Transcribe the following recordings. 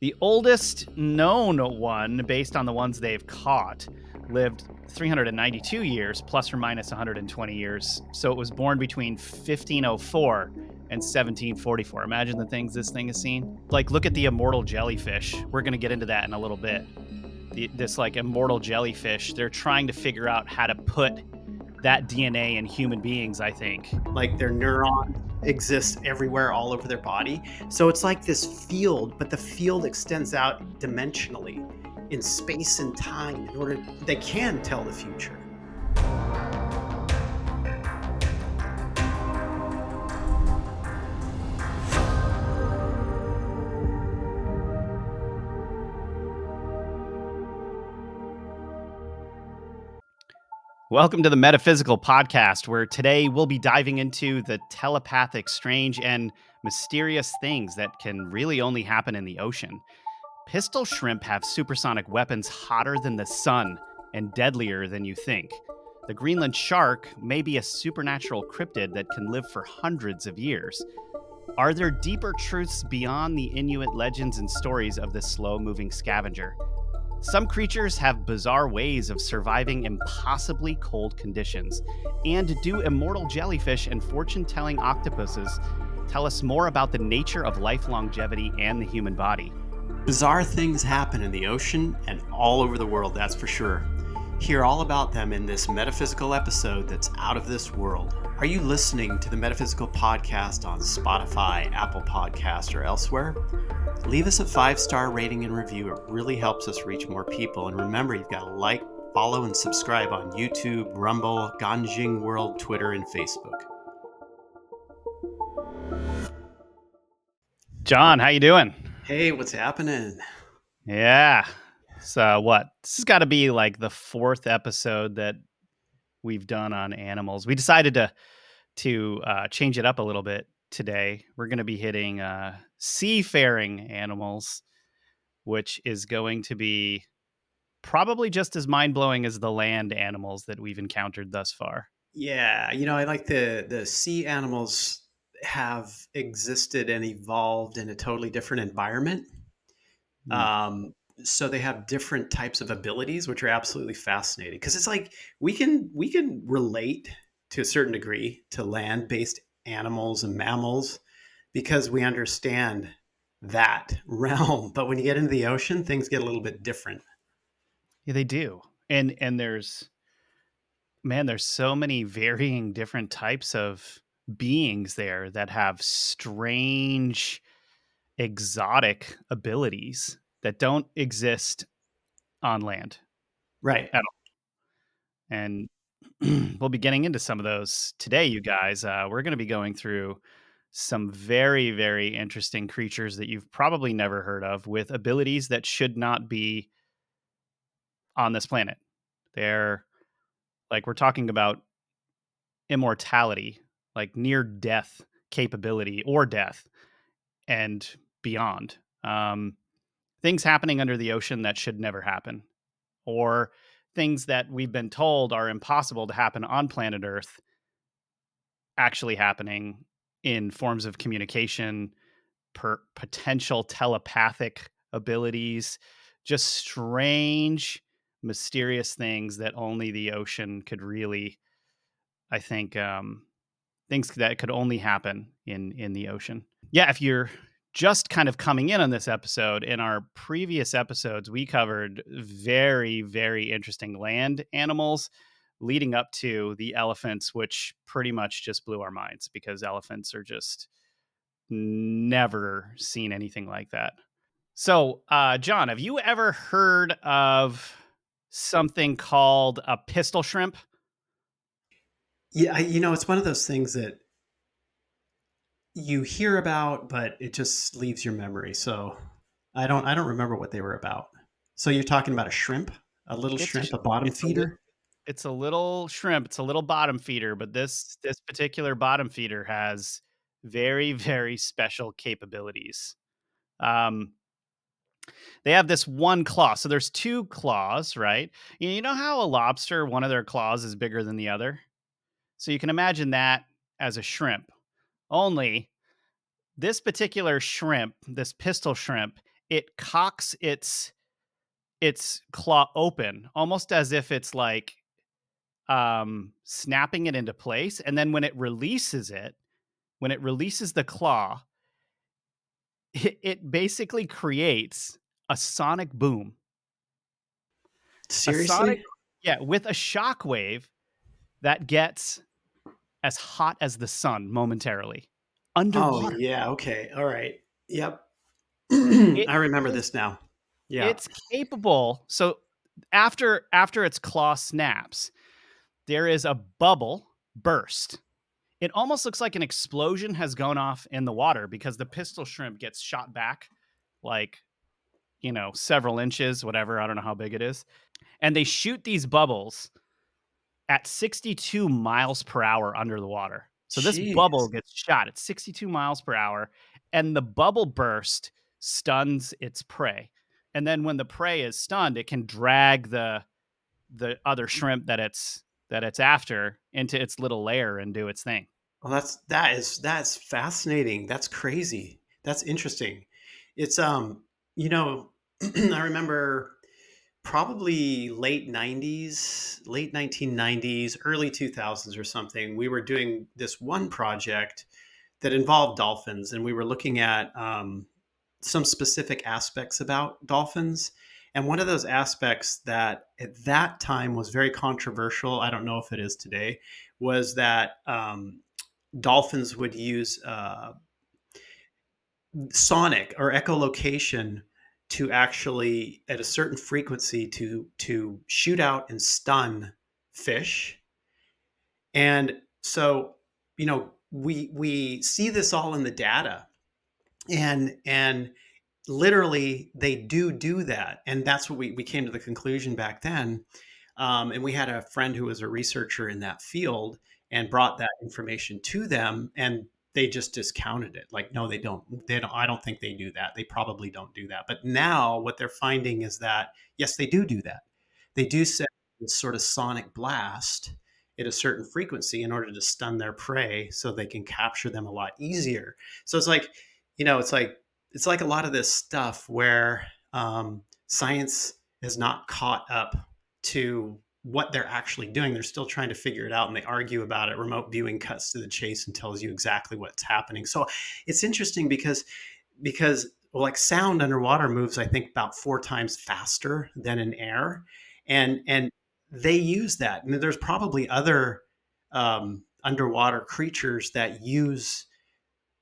The oldest known one, based on the ones they've caught, lived 392 years, plus or minus 120 years. So it was born between 1504 and 1744. Imagine the things this thing has seen. Like, look at the immortal jellyfish. We're going to get into that in a little bit. The, this, like, immortal jellyfish, they're trying to figure out how to put that DNA in human beings, I think. Like, their neurons exist everywhere, all over their body. So it's like this field, but the field extends out dimensionally in space and time in order they can tell the future. Welcome to the Metaphysical Podcast, where today we'll be diving into the telepathic, strange, and mysterious things that can really only happen in the ocean. Pistol shrimp have supersonic weapons hotter than the sun and deadlier than you think. The Greenland shark may be a supernatural cryptid that can live for hundreds of years. Are there deeper truths beyond the Inuit legends and stories of this slow moving scavenger? Some creatures have bizarre ways of surviving impossibly cold conditions. And do immortal jellyfish and fortune telling octopuses tell us more about the nature of life longevity and the human body? Bizarre things happen in the ocean and all over the world, that's for sure. Hear all about them in this metaphysical episode that's out of this world. Are you listening to the Metaphysical Podcast on Spotify, Apple Podcast, or elsewhere? Leave us a five star rating and review. It really helps us reach more people. And remember, you've got to like, follow, and subscribe on YouTube, Rumble, Ganjing World, Twitter, and Facebook. John, how you doing? Hey, what's happening? Yeah. So what? This has got to be like the fourth episode that we've done on animals. We decided to to uh, change it up a little bit today. We're going to be hitting uh, seafaring animals, which is going to be probably just as mind blowing as the land animals that we've encountered thus far. Yeah, you know, I like the the sea animals have existed and evolved in a totally different environment. Mm. Um, so they have different types of abilities, which are absolutely fascinating. Because it's like we can we can relate to a certain degree to land based animals and mammals because we understand that realm. But when you get into the ocean, things get a little bit different. Yeah, they do. And and there's man, there's so many varying different types of beings there that have strange exotic abilities that don't exist on land. Right. At all. And we'll be getting into some of those today, you guys. Uh, we're going to be going through some very, very interesting creatures that you've probably never heard of with abilities that should not be on this planet. They're like, we're talking about immortality, like near death capability or death and beyond. Um, things happening under the ocean that should never happen, or things that we've been told are impossible to happen on planet Earth actually happening in forms of communication, per potential telepathic abilities, just strange, mysterious things that only the ocean could really, I think, um, things that could only happen in in the ocean. Yeah, if you're just kind of coming in on this episode, in our previous episodes, we covered very, very interesting land animals leading up to the elephants, which pretty much just blew our minds because elephants are just never seen anything like that. So, uh, John, have you ever heard of something called a pistol shrimp? Yeah, you know, it's one of those things that you hear about, but it just leaves your memory. So I don't I don't remember what they were about. So you're talking about a shrimp, a little it's shrimp, a, bottom feeder. A, it's a little shrimp. It's a little bottom feeder, but this this particular bottom feeder has very very special capabilities. Um, they have this one claw. So there's two claws, right? You know how a lobster, one of their claws is bigger than the other. So you can imagine that as a shrimp only this particular shrimp, this pistol shrimp, it cocks its its claw open almost as if it's like um snapping it into place and then when it releases it when it releases the claw it, it basically creates a sonic boom Seriously? a sonic yeah with a shock wave that gets as hot as the sun momentarily Oh, underwater yeah. Okay. All right. Yep. it I remember this now. Yeah. it's capable so after after its claw snaps there is a bubble burst it almost looks like an explosion has gone off in the water because the pistol shrimp gets shot back like you know several inches whatever i don't know how big it is and they shoot these bubbles at 62 miles per hour under the water so this bubble gets shot at 62 miles per hour and the bubble burst stuns its prey and then when the prey is stunned it can drag the the other shrimp that it's that it's after into its little lair and do its thing Well, that's that is that's fascinating. That's crazy. That's interesting. It's um, you know, I remember probably late 90s, late 1990s, early 2000s or something. We were doing this one project that involved dolphins and we were looking at um, some specific aspects about dolphins. And one of those aspects that at that time was very controversial, I don't know if it is today, was that um, dolphins would use uh, sonic or echolocation to actually at a certain frequency to to shoot out and stun fish. And so you know we we see this all in the data. And and literally they do do that. And that's what we, we came to the conclusion back then. Um, and we had a friend who was a researcher in that field and brought that information to them. And they just discounted it. Like no they don't they don't i don't think they do that. They probably don't do that. But now what they're finding is that yes they do do that. They do set this sort of sonic blast at a certain frequency in order to stun their prey so they can capture them a lot easier. So it's like you know it's like it's like a lot of this stuff where um, science has not caught up to what they're actually doing. They're still trying to figure it out and they argue about it. Remote viewing cuts to the chase and tells you exactly what's happening. So it's interesting because because well, like sound underwater moves, I think about four times faster than in air, and and they use that. And there's probably other um, underwater creatures that use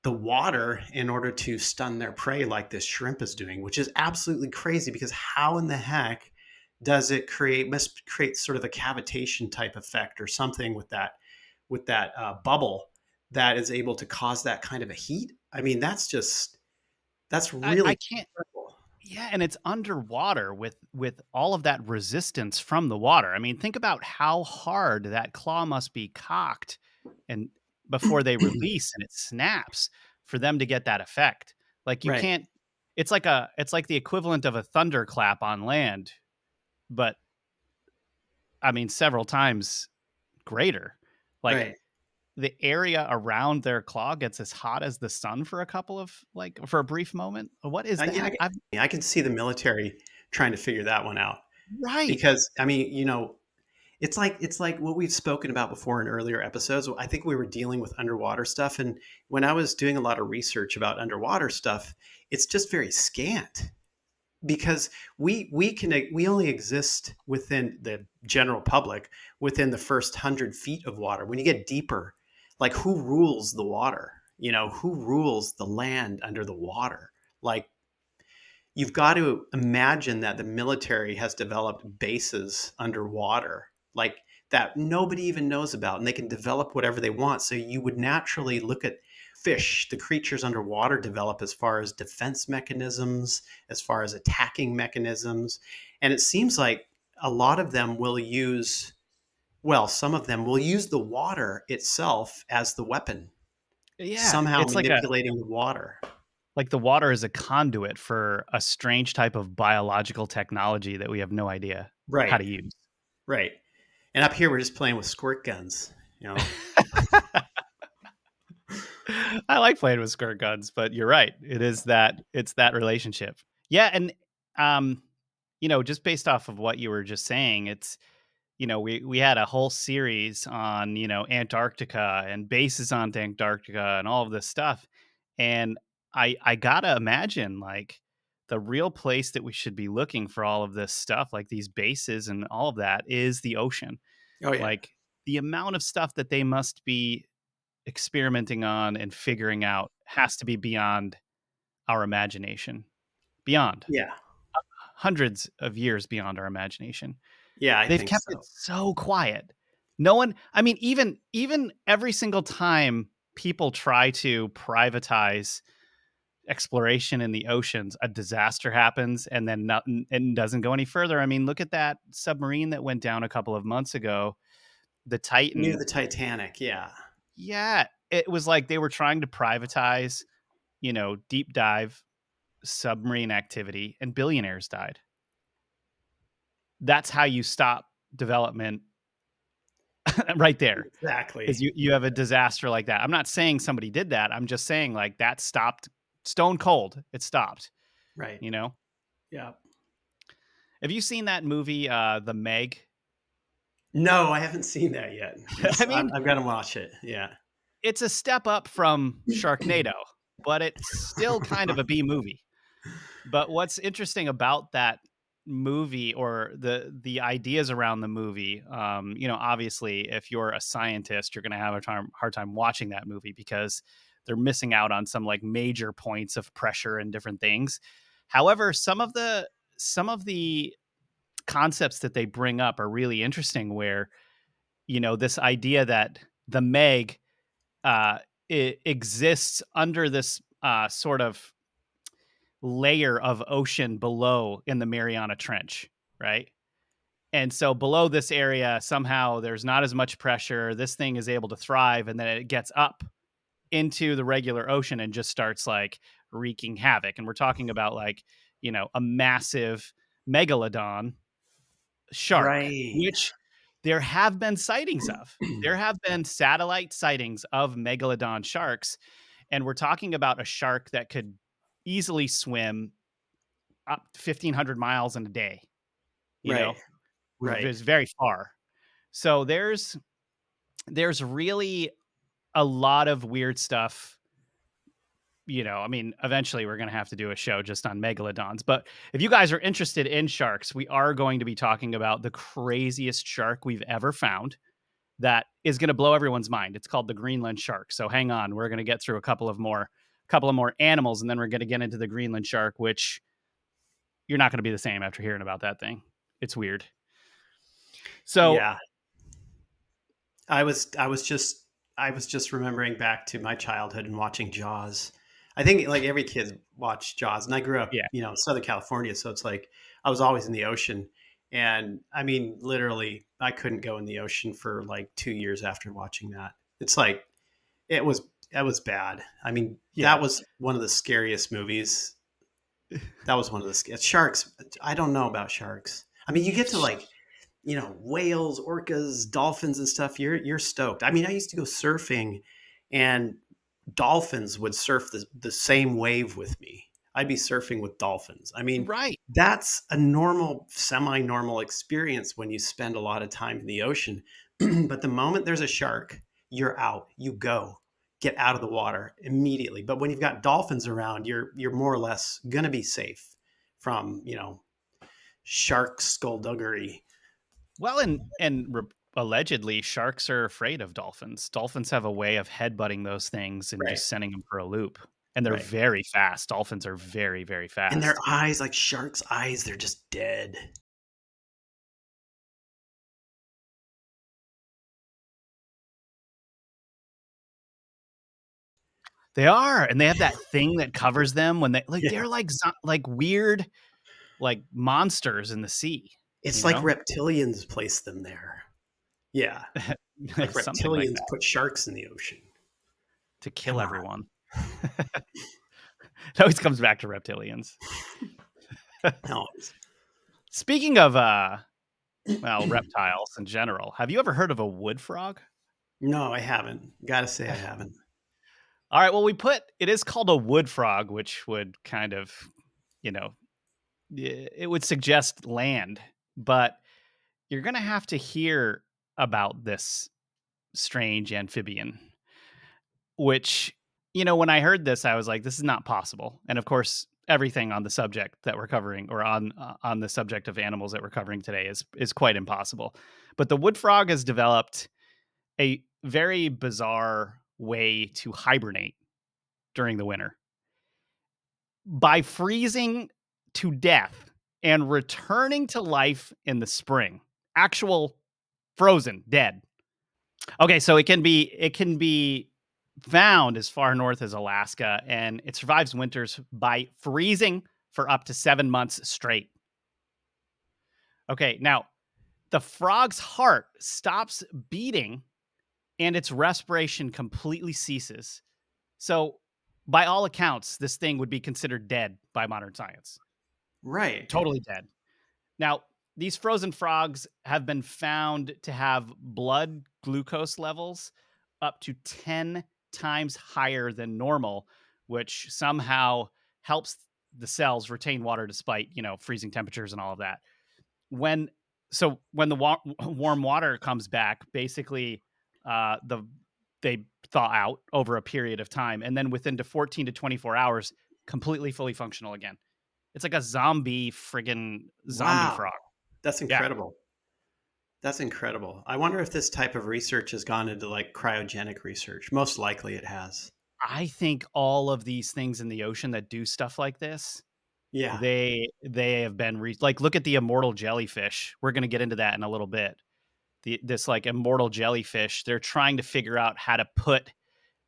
the water in order to stun their prey like this shrimp is doing, which is absolutely crazy because how in the heck does it create must create sort of a cavitation type effect or something with that with that uh, bubble that is able to cause that kind of a heat? I mean, that's just that's I, I really can't incredible. yeah and it's underwater with with all of that resistance from the water i mean think about how hard that claw must be cocked and before they release and it snaps for them to get that effect like you right, can't it's like a it's like the equivalent of a thunderclap on land but i mean several times greater. Like right. the area around their claw gets as hot as the sun for a couple of like for a brief moment. What is uh, I, I, that? Can- i've I can see the military trying to figure that one out. Right. Because I mean, you know, it's like it's like what we've spoken about before in earlier episodes. I think we were dealing with underwater stuff, and when I was doing a lot of research about underwater stuff, it's just very scant because we we can we only exist within the general public within the first hundred feet of water. When you get deeper, like who rules the water? You know, who rules the land under the water? Like you've got to imagine that the military has developed bases underwater like that nobody even knows about and they can develop whatever they want so you would naturally look at fish the creatures underwater develop as far as defense mechanisms as far as attacking mechanisms. And it seems like a lot of them will use well some of them will use the water itself as the weapon. Yeah, somehow it's like a manipulating the water. Like the water is a conduit for a strange type of biological technology that we have no idea how to use. right. And up here we're just playing with squirt guns you know I like playing with squirt guns, but you're right. It is that it's that relationship. Yeah, and, um, you know, just based off of what you were just saying, it's you know, we we had a whole series on, you know, Antarctica and bases on Antarctica and all of this stuff. And I I gotta imagine like the real place that we should be looking for all of this stuff, like these bases and all of that, is the ocean. Oh yeah. Like the amount of stuff that they must be experimenting on and figuring out has to be beyond our imagination. Beyond Yeah. hundreds of years beyond our imagination. Yeah, I They've kept so. it so quiet. No one I mean, even even every single time people try to privatize exploration in the oceans, a disaster happens and then nothing and doesn't go any further. I mean, look at that submarine that went down a couple of months ago, the Near Titan. the Titanic, yeah. Yeah, it was like they were trying to privatize, you know, deep dive submarine activity and billionaires died. That's how you stop development right there. Exactly. you you have a disaster like that. I'm not saying somebody did that. I'm just saying like that stopped stone cold. It stopped, Right. you know? Yeah. Have you seen that movie uh The Meg? No, I haven't seen that yet. I I'm mean, I've gotta watch it. Yeah. it's a step up from Sharknado, but it's still kind of a B movie. But what's interesting about that movie or the the ideas around the movie, um, you know, obviously, if you're a scientist, you're going to have a time, hard time watching that movie because they're missing out on some like major points of pressure and different things. However, some of the some of the concepts that they bring up are really interesting. Where you know this idea that the Meg uh, exists under this uh, sort of layer of ocean below in the Mariana Trench, right? And so below this area, somehow there's not as much pressure. This thing is able to thrive, and then it gets up into the regular ocean and just starts like wreaking havoc. And we're talking about like, you know, a massive megalodon shark, Right. which there have been sightings of. There have been satellite sightings of megalodon sharks. And we're talking about a shark that could easily swim up 1500 miles in a day, you know, Right. which Right. is very far. So there's there's really a lot of weird stuff you know, I mean, eventually we're going to have to do a show just on megalodons. But if you guys are interested in sharks, we are going to be talking about the craziest shark we've ever found that is going to blow everyone's mind. It's called the Greenland shark. So hang on, we're going to get through a couple of more couple of more animals and then we're going to get into the Greenland shark which you're not going to be the same after hearing about that thing. It's weird. So, Yeah. I was I was just I was just remembering back to my childhood and watching Jaws. I think like every kid watched Jaws, and I grew up, yeah. you know, Southern California, so it's like I was always in the ocean. And I mean, literally, I couldn't go in the ocean for like two years after watching that. It's like it was that was bad. I mean, Yeah. that was one of the scariest movies. That was one of the sharks. I don't know about sharks. I mean, you get to like you know whales orcas dolphins and stuff you're you're stoked i mean i used to go surfing and dolphins would surf the, the same wave with me. I'd be surfing with dolphins. I mean Right. that's a normal semi-normal experience when you spend a lot of time in the ocean. But the moment there's a shark you're out. You go. Get out of the water immediately. But when you've got dolphins around you're you're more or less going to be safe from you know shark skullduggery. Well, and and re- allegedly sharks are afraid of dolphins. Dolphins have a way of headbutting those things and right just sending them for a loop. And they're right very fast. Dolphins are very very fast. and their eyes like sharks eyes they're just dead They are, and they have that thing that covers them when they like yeah they're like like weird like monsters in the sea, it's like know? reptilians place them there yeah. Like Something like reptilians put sharks in the ocean. To kill on. everyone. it always comes back to reptilians. Speaking of uh well, reptiles in general, have you ever heard of a wood frog? no i haven't. Gotta say i haven't. All right, well, we put it is called a wood frog, which would kind of, you know, it would suggest land, but you're going to have to hear about this strange amphibian, which, you know, when I heard this, I was like, this is not possible. And of course, everything on the subject that we're covering or on uh, on the subject of animals that we're covering today is is quite impossible. But the wood frog has developed a very bizarre way to hibernate during the winter by freezing to death and returning to life in the spring. Actual frozen, dead. Okay, so it can be it can be found as far north as Alaska and it survives winters by freezing for up to 7 months straight. Okay, now the frog's heart stops beating and its respiration completely ceases. So, by all accounts, this thing would be considered dead by modern science. Right. Totally dead. Now, these frozen frogs have been found to have blood glucose levels up to 10 times higher than normal, which somehow helps the cells retain water despite, you know, freezing temperatures and all of that. When so when the wa- warm water comes back, basically uh, the they thaw out over a period of time, and then within to 14 to 24 hours, completely fully functional again. It's like a zombie friggin' zombie Wow. frog. That's incredible. That's incredible. I wonder if this type of research has gone into like cryogenic research. Most likely it has. I think all of these things in the ocean that do stuff like this, Yeah. they they have been re- like look at the immortal jellyfish. We're going to get into that in a little bit. The this like immortal jellyfish, they're trying to figure out how to put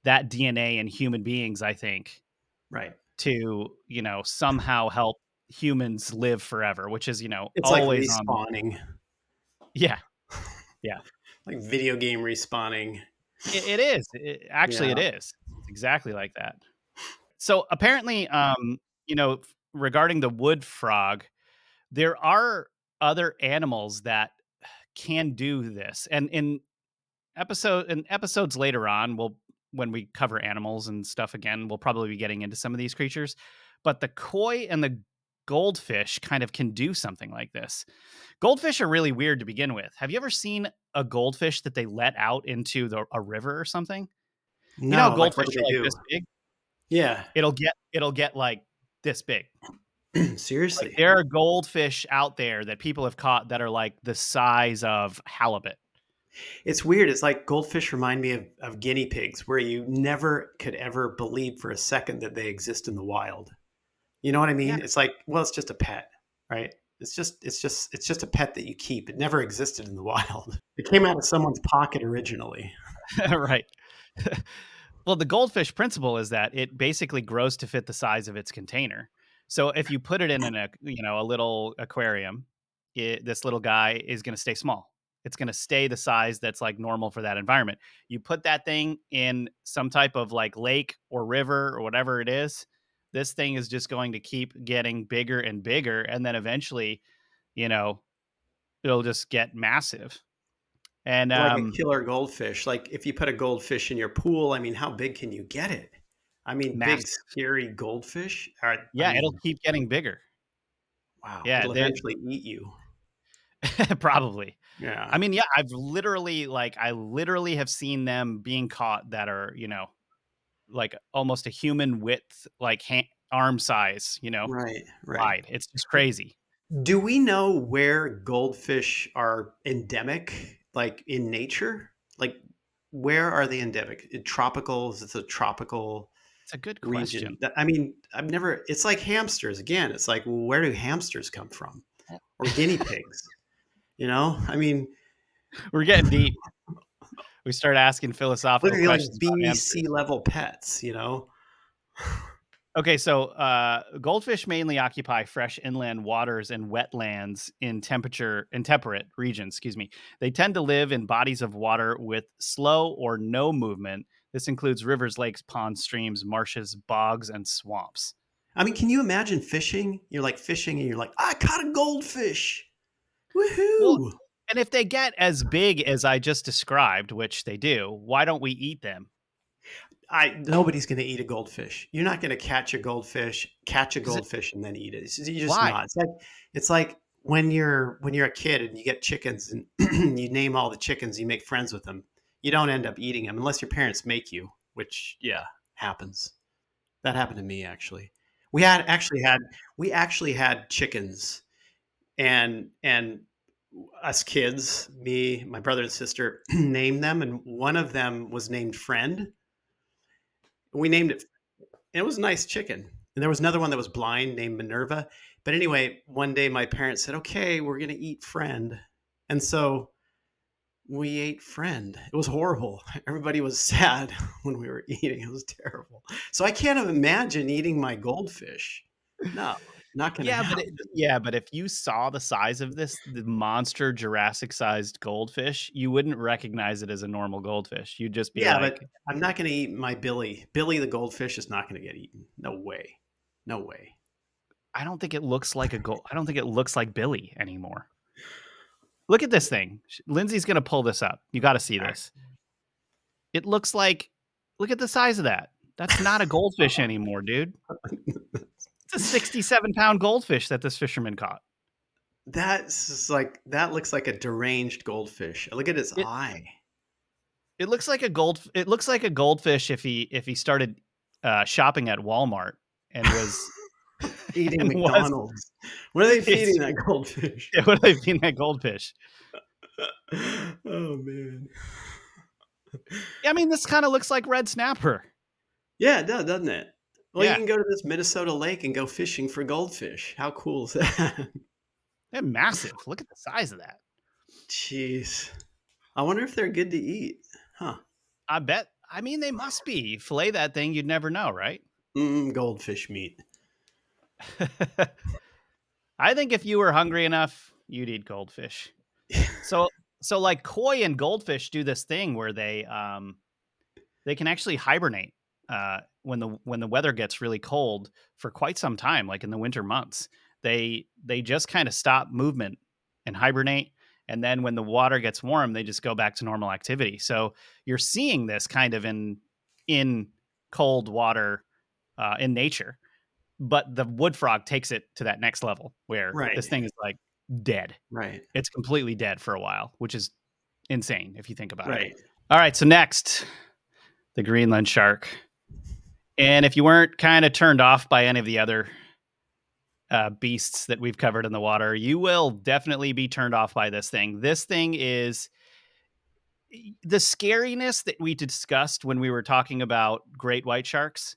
that DNA in human beings, I think, right. to, you know, somehow help humans live forever, which is, you know, It's always like respawning, Yeah, yeah, like video game respawning. it, it is. It, actually, it is. It's exactly like that. So apparently, um, you know, regarding the wood frog, there are other animals that can do this, and in episode in episodes later on, we'll when we cover animals and stuff again, we'll probably be getting into some of these creatures. But the koi and the goldfish kind of can do something like this. Goldfish are really weird to begin with. Have you ever seen a goldfish that they let out into the, a river or something? No, You know, how like, goldfish are like do? this big. Yeah. It'll get it'll get like this big. Seriously. Like there are goldfish out there that people have caught that are like the size of halibut. It's weird. It's like goldfish remind me of, of guinea pigs, where you never could ever believe for a second that they exist in the wild. You know what I mean? Yeah. It's like, well, it's just a pet, right? It's just, it's just, it's just a pet that you keep. It never existed in the wild. It came out of someone's pocket originally. right. well, the goldfish principle is that it basically grows to fit the size of its container. So if you put it in an, aqu- you know, a little aquarium, it, this little guy is going to stay small. It's going to stay the size that's like normal for that environment. You put that thing in some type of like lake or river or whatever it is, this thing is just going to keep getting bigger and bigger. And then eventually, you know, it'll just get massive. And like um, a killer goldfish. Like if you put a goldfish in your pool, I mean, how big can you get it? I mean, big, scary goldfish. Are, yeah, I mean, it'll keep getting bigger. wow. yeah, it'll eventually eat you. Probably. Yeah. I mean, yeah, I've literally like I literally have seen them being caught that are, you know, like almost a human width, like hand, arm size, you know, right, right. wide. It's just crazy. Do we know where goldfish are endemic, like in nature? Like, where are they endemic? In tropical? Is a tropical It's a good region? question. I mean, I've never. It's like hamsters again. It's like, well, where do hamsters come from? Or guinea pigs? You know, I mean, We're getting deep. We start asking philosophical literally questions. about B, hamsters. Level pets. You know, Okay, so uh, goldfish mainly occupy fresh inland waters and wetlands in temperature in temperate regions. Excuse me. They tend to live in bodies of water with slow or no movement. This includes rivers, lakes, ponds, streams, marshes, bogs, and swamps. I mean, can you imagine fishing? You're like fishing, and you're like, I caught a goldfish. Woohoo! And if they get as big as I just described, which they do, why don't we eat them? I nobody's going to eat a goldfish. You're not going to catch a goldfish, catch a goldfish, and then eat it. It's, you're just Why? not. It's like it's like when you're when you're a kid and you get chickens and you name all the chickens, you make friends with them. You don't end up eating them unless your parents make you, which yeah happens. That happened to me actually. We had actually had we actually had chickens, and and us kids, me, my brother and sister, named them, and one of them was named Friend. We named it. It was a nice chicken. And there was another one that was blind named Minerva. But anyway, one day my parents said, "Okay, we're gonna eat Friend," and so we ate Friend. It was horrible. Everybody was sad when we were eating. It was terrible. So I can't imagine eating my goldfish. No, not gonna Yeah, but it, yeah, but if you saw the size of this, the monster Jurassic-sized goldfish, you wouldn't recognize it as a normal goldfish. You'd just be Yeah, like, but I'm not to eat my Billy. Billy the goldfish is not to get eaten. No way. No way. I don't think it looks like a gold. I don't think it looks like Billy anymore. Look at this thing. Lindsay's gonna pull this up. You got to see this. It looks like. Look at the size of that. That's not a goldfish anymore, dude. It's a 67 pound goldfish that this fisherman caught. That's just like that looks like a deranged goldfish. Look at its It- eye. It looks like a gold. It looks like a goldfish if he if he started uh, shopping at Walmart and was. Eating and was- McDonald's. What are they feeding that goldfish? What are they feeding that goldfish. oh man. I mean, this kind of looks like red snapper. Yeah, it does, doesn't it? Well, Yeah. you can go to this Minnesota lake and go fishing for goldfish. How cool is that? They're massive. Look at the size of that. Jeez. I wonder if they're good to eat. Huh. I bet. I mean, they must be. Fillet that thing, you'd never know, right? Mm, goldfish meat. I think if you were hungry enough, you'd eat goldfish. So, so like koi and goldfish do this thing where they um they can actually hibernate uh when the when the weather gets really cold for quite some time, like in the winter months. They they just kind of stop movement and hibernate, and then when the water gets warm, they just go back to normal activity. So you're seeing this kind of in in cold water uh, in nature, but the wood frog takes it to that next level where Right. this thing is like dead. Right. It's completely dead for a while, which is insane if you think about it. All right, so next, the Greenland shark. And if you weren't kind of turned off by any of the other uh, beasts that we've covered in the water, you will definitely be turned off by this thing. This thing is the scariness that we discussed when we were talking about great white sharks.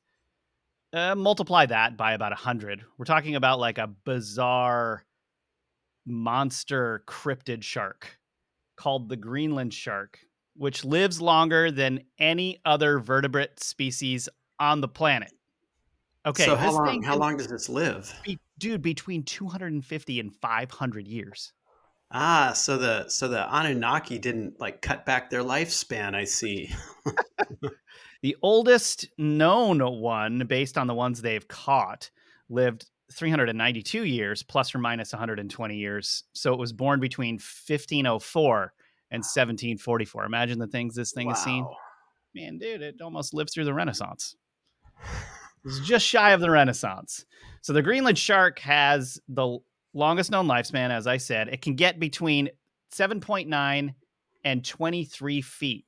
Uh, multiply that by about a hundred. We're talking about like a bizarre monster cryptid shark called the Greenland shark, which lives longer than any other vertebrate species on the planet. Okay, so how long? How long does this live? be, dude, between 250 and 500 years. Ah, so the so the Anunnaki didn't like cut back their lifespan. I see. The oldest known one, based on the ones they've caught, lived 392 years, plus or minus 120 years. So it was born between 1504 and 1744. Imagine the things this thing has seen. Man, dude, it almost lived through the Renaissance. It's just shy of the Renaissance. So the Greenland shark has the longest known lifespan, as I said. It can get between 7.9 and 23 feet.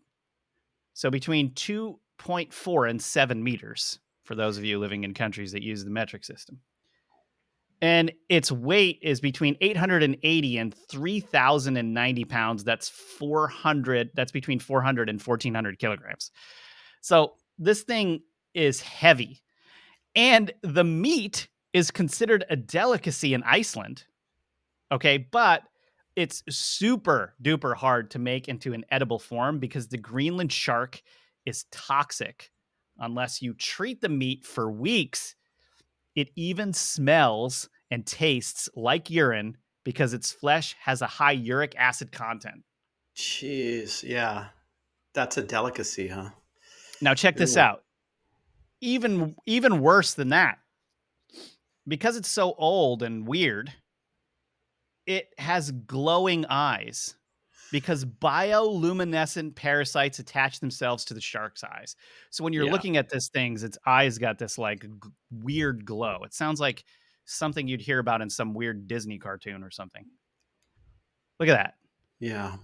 So between 2.4 and 7 meters for those of you living in countries that use the metric system. And its weight is between 880 and 3,090 pounds. That's 400, that's between 400 and 1,400 kilograms. So this thing is heavy. And the meat is considered a delicacy in Iceland. Okay. But it's super duper hard to make into an edible form because the Greenland shark is toxic unless you treat the meat for weeks. It even smells and tastes like urine because its flesh has a high uric acid content. Jeez. Yeah. That's a delicacy, huh? Now check this Ooh. out. Even even worse than that. Because it's so old and weird, it has glowing eyes. because bioluminescent parasites attach themselves to the shark's eyes. So when you're Yeah. looking at this thing's its eyes got this like g- weird glow. It sounds like something you'd hear about in some weird Disney cartoon or something. Look at that. Yeah.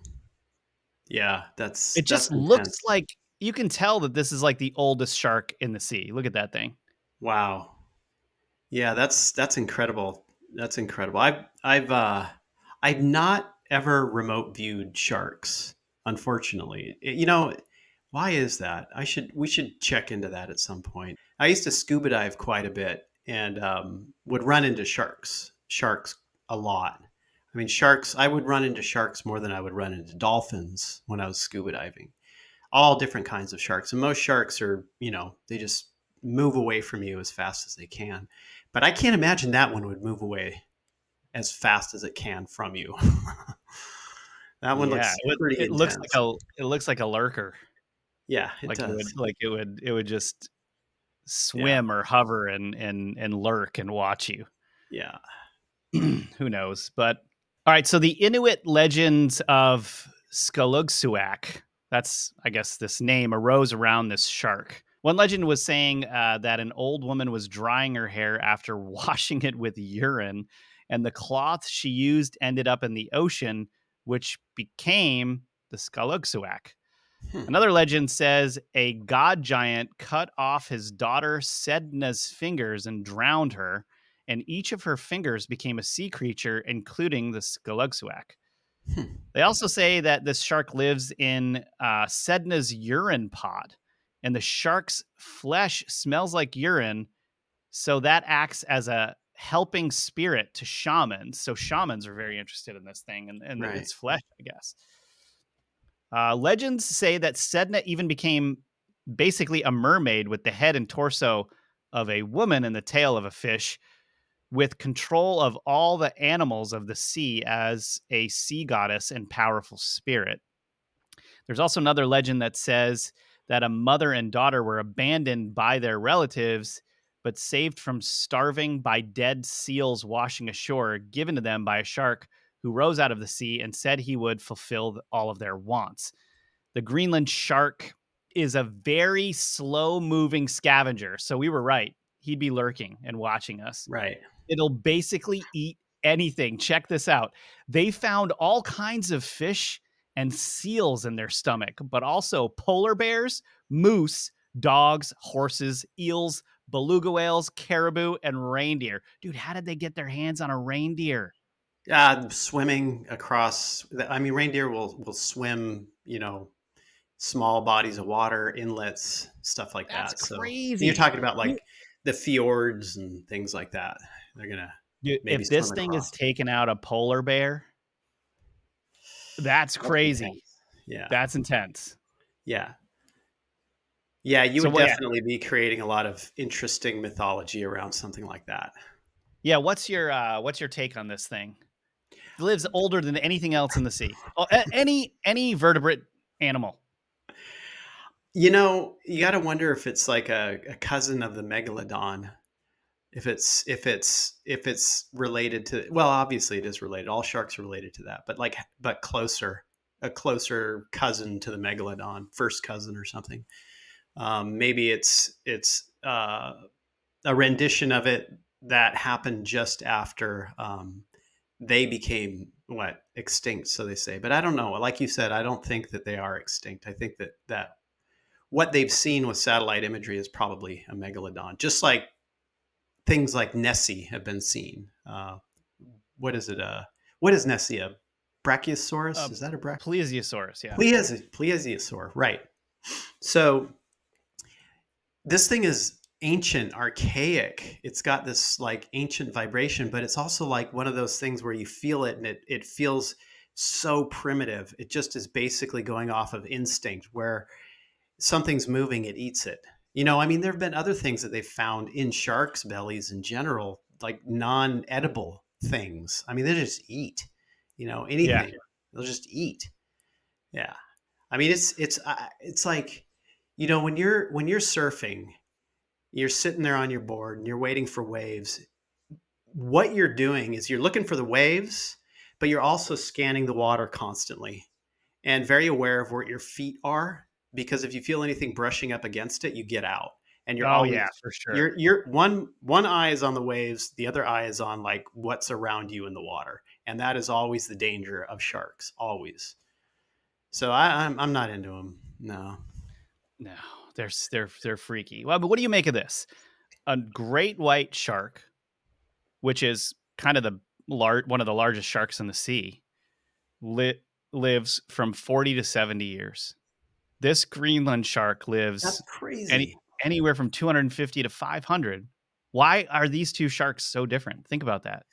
Yeah, that's It just that's looks intense. like you can tell that this is like the oldest shark in the sea. Look at that thing. Wow. Yeah, that's that's incredible. That's incredible. I've I've uh I've not ever remote viewed sharks, unfortunately. It- you know, why is that? I should we should check into that at some point. I used to scuba dive quite a bit and um, would run into sharks, sharks a lot. I mean, sharks. I would run into sharks more than I would run into dolphins when I was scuba diving. All different kinds of sharks, and most sharks are, you know, they just move away from you as fast as they can. But I can't imagine that one would move away as fast as it can from you. that one looks it, pretty it looks like a it looks like a lurker. yeah, it like it would like it would it would just swim or hover and and and lurk and watch you. yeah, Who knows? But all right, so the Inuit legends of Skalugsuak, that's I guess this name arose around this shark. One legend was saying uh, that an old woman was drying her hair after washing it with urine, and the cloth she used ended up in the ocean, which became the Skalugsuak. Hmm. Another legend says a god giant cut off his daughter Sedna's fingers and drowned her, and each of her fingers became a sea creature, including the Skalugsuak. Hmm. They also say that this shark lives in uh, Sedna's urine pod, and the shark's flesh smells like urine, so that acts as a helping spirit to shamans. So shamans are very interested in this thing and, and Right. its flesh, I guess. Uh, legends say that Sedna even became basically a mermaid with the head and torso of a woman and the tail of a fish, with control of all the animals of the sea as a sea goddess and powerful spirit. There's also another legend that says that a mother and daughter were abandoned by their relatives, but saved from starving by dead seals washing ashore, given to them by a shark who rose out of the sea and said he would fulfill all of their wants. The Greenland shark is a very slow moving scavenger. So we were right. He'd be lurking and watching us. right. It'll basically eat anything. Check this out. They found all kinds of fish and seals in their stomach, but also polar bears, moose, dogs, horses, eels, beluga whales, caribou, and reindeer. Dude, how did they get their hands on a reindeer? Uh, swimming across. the- I mean, reindeer will will swim. You know, small bodies of water, inlets, stuff like That's that. So crazy. you're talking about like the fjords and things like that. They're gonna. Dude, if this thing is taking out a polar bear, that's crazy. Yeah. That's intense. Yeah. Yeah, you So would what- definitely be creating a lot of interesting mythology around something like that. Yeah, what's your uh, what's your take on this thing? It lives older than anything else in the sea. Oh, any any vertebrate animal. You know, you got to wonder if it's like a, a cousin of the megalodon. If it's if it's if it's related to well, obviously it is related. All sharks are related to that, but like but closer, a closer cousin to the megalodon, first cousin or something. Um, maybe it's it's uh, a rendition of it that happened just after um, they became what extinct, so they say. But I don't know. Like you said, I don't think that they are extinct. I think that that what they've seen with satellite imagery is probably a megalodon, just like things like Nessie have been seen. Uh, what is it? Uh, what is Nessie? A brachiosaurus? Uh, is that a brach? Plesiosaurus, yeah. Plesiosaur, plesiosaur, right. So this thing is ancient, archaic. It's got this like ancient vibration, but it's also like one of those things where you feel it and it it feels so primitive. It just is basically going off of instinct where something's moving, it eats it. You know, I mean, there have been other things that they've found in sharks' bellies in general, like non-edible things. I mean, they just eat. You know, anything. They'll just eat. Yeah. I mean, it's it's uh, it's like, you know, when you're when you're surfing, you're sitting there on your board and you're waiting for waves. What you're doing is you're looking for the waves, but you're also scanning the water constantly. and very aware of where your feet are because if you feel anything brushing up against it, you get out. And you're Oh always yeah, for sure. you're you're one one eye is on the waves, the other eye is on like what's around you in the water. And that is always the danger of sharks, always. So I, I'm I'm not into them. No. No, they're they're they're freaky. Well, but what do you make of this? A great white shark, which is kind of the lar- one of the largest sharks in the sea, li- lives from 40 to 70 years. This Greenland shark lives any anywhere from 250 to 500. Why are these two sharks so different? Think about that.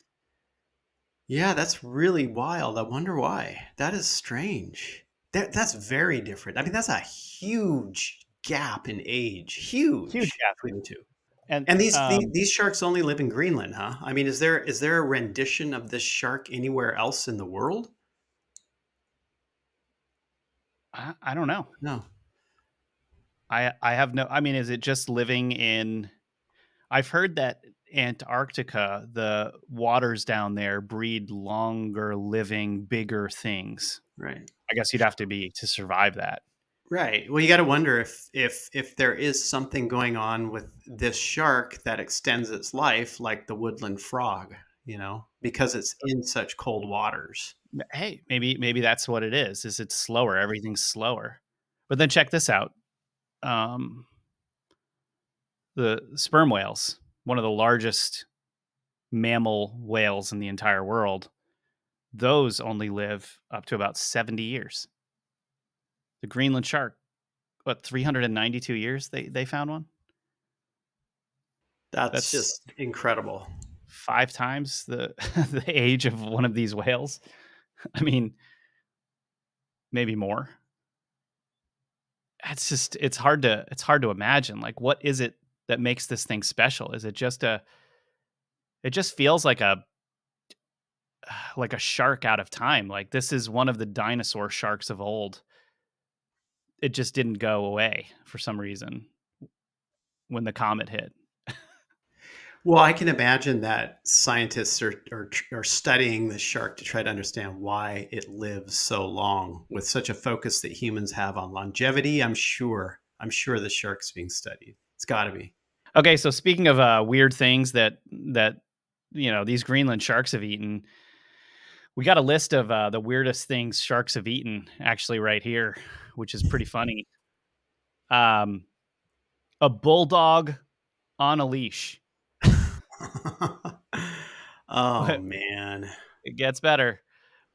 Yeah, that's really wild. I wonder why. That is strange. That, that's very different. I mean, that's a huge gap in age. Huge, Huge gap. between the two. And And these, um, the these sharks only live in Greenland, huh? I mean, is there is there a rendition of this shark anywhere else in the world? I, I don't know. No. I I have no. I mean, is it just living in? I've heard that Antarctica, the waters down there breed longer living, bigger things. Right. I guess you'd have to be to survive that. Right. Well, you got to wonder if if if there is something going on with this shark that extends its life, like the woodland frog, you know, because it's in such cold waters. Hey, maybe maybe that's what it is. Is it's slower? Everything's slower. But then check this out. Um, the sperm whales, one of the largest mammal whales in the entire world, those only live up to about 70 years. The Greenland shark, what, 392 years they, they found one? That's, That's- just incredible. Five times the, the age of one of these whales. I mean, maybe more. It's just it's hard to it's hard to imagine. Like what is it that makes this thing special? Is it just a it just feels like a like a shark out of time. Like this is one of the dinosaur sharks of old. It just didn't go away for some reason when the comet hit. Well, I can imagine that scientists are, are are studying the shark to try to understand why it lives so long with such a focus that humans have on longevity. I'm sure. I'm sure the shark's being studied. It's got to be. Okay, so speaking of uh, weird things that that you know these Greenland sharks have eaten, we got a list of uh, the weirdest things sharks have eaten actually right here, which is pretty funny. Um, a bulldog on a leash. oh What? man. It gets better.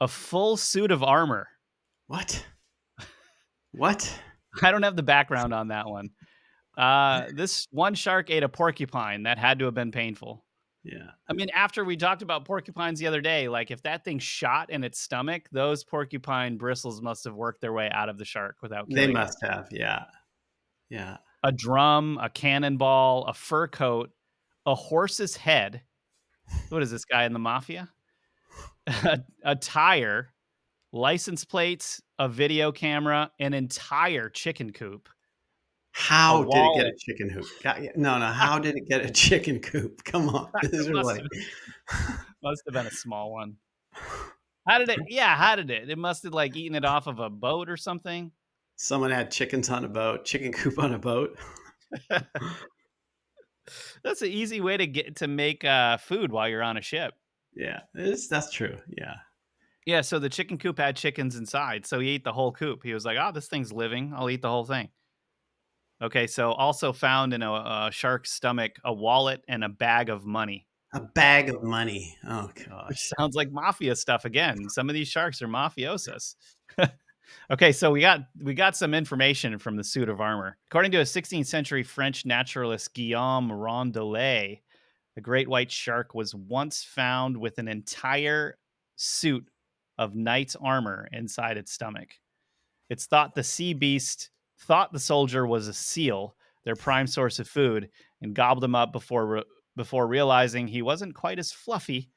A full suit of armor. What? What? I don't have the background on that one. Uh, this one shark ate a porcupine. That had to have been painful. Yeah. I mean, after we talked about porcupines the other day, like if that thing shot in its stomach, those porcupine bristles must have worked their way out of the shark without They killing it. They must have. Yeah. Yeah. A drum, a cannonball, a fur coat, a horse's head. What is this guy in the mafia? a, a tire, license plates, a video camera, an entire chicken coop. How did it get a chicken coop? No, no. How did it get a chicken coop? Come on. Are must like, have Must have been a small one. How did it? Yeah, how did it? It must have like eaten it off of a boat or something. someone had chickens on a boat, chicken coop on a boat. That's an easy way to get to make uh, food while you're on a ship. Yeah, it's, that's true. Yeah. Yeah, so the chicken coop had chickens inside, so he ate the whole coop. He was like, "Oh, this thing's living. I'll eat the whole thing." Okay, so also found in a, a shark's stomach a wallet and a bag of money, A bag of money. Oh which gosh. sounds like mafia stuff again. Some of these sharks are mafiosos. okay, so we got we got some information from the suit of armor. According to a 16th century French naturalist Guillaume Rondelet, the great white shark was once found with an entire suit of knight's armor inside its stomach. It's thought the sea beast thought the soldier was a seal, their prime source of food, and gobbled him up before re- before realizing he wasn't quite as fluffy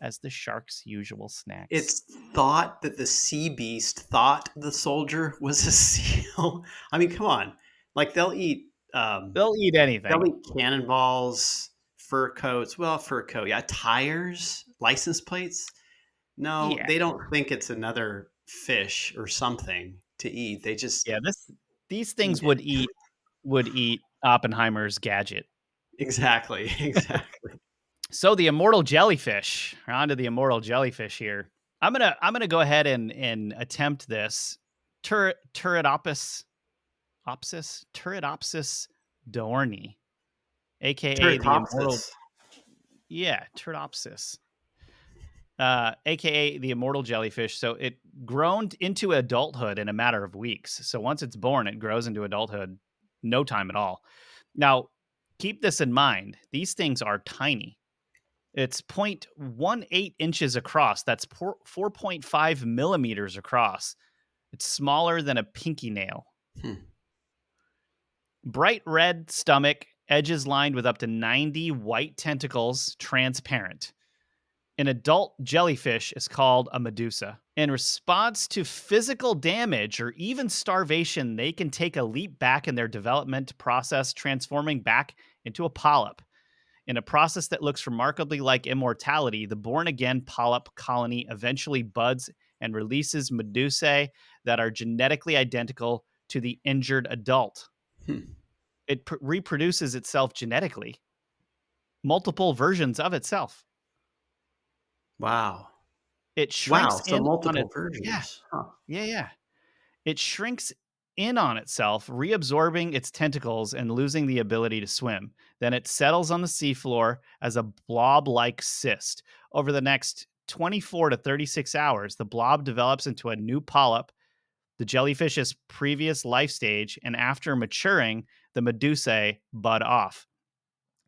as the shark's usual snacks. It's thought that the sea beast thought the soldier was a seal. I mean, come on. Like they'll eat um they'll eat anything. they'll eat cannonballs, fur coats, well, fur coat, yeah, tires, license plates. No, Yeah. they don't think it's another fish or something to eat. They just Yeah, this these things would eat would eat Oppenheimer's gadget. Exactly, exactly. So the immortal jellyfish. We're on to the immortal jellyfish here. I'm gonna I'm gonna go ahead and and attempt this. Tur Turritopus Opsis Turritopsis dohrnii, aka the immortal. Yeah, Turritopsis. Uh, aka the immortal jellyfish. So it grown into adulthood in a matter of weeks. So once it's born, it grows into adulthood, no time at all. Now, keep this in mind. These things are tiny. It's 0.18 inches across. That's 4.5 millimeters across. It's smaller than a pinky nail. Hmm. Bright red stomach, edges lined with up to 90 white tentacles, transparent. An adult jellyfish is called a medusa. In response to physical damage or even starvation, they can take a leap back in their development process, transforming back into a polyp. In a process that looks remarkably like immortality, the born again polyp colony eventually buds and releases medusae that are genetically identical to the injured adult. Hmm. It pr- reproduces itself genetically, multiple versions of itself. Wow. It shrinks Wow. So in on multiple versions. Yeah. Huh. Yeah, yeah. It shrinks in on itself, reabsorbing its tentacles and losing the ability to swim. Then it settles on the seafloor as a blob like cyst. Over the next 24 to 36 hours, the blob develops into a new polyp, the jellyfish's previous life stage, and after maturing, the medusae bud off.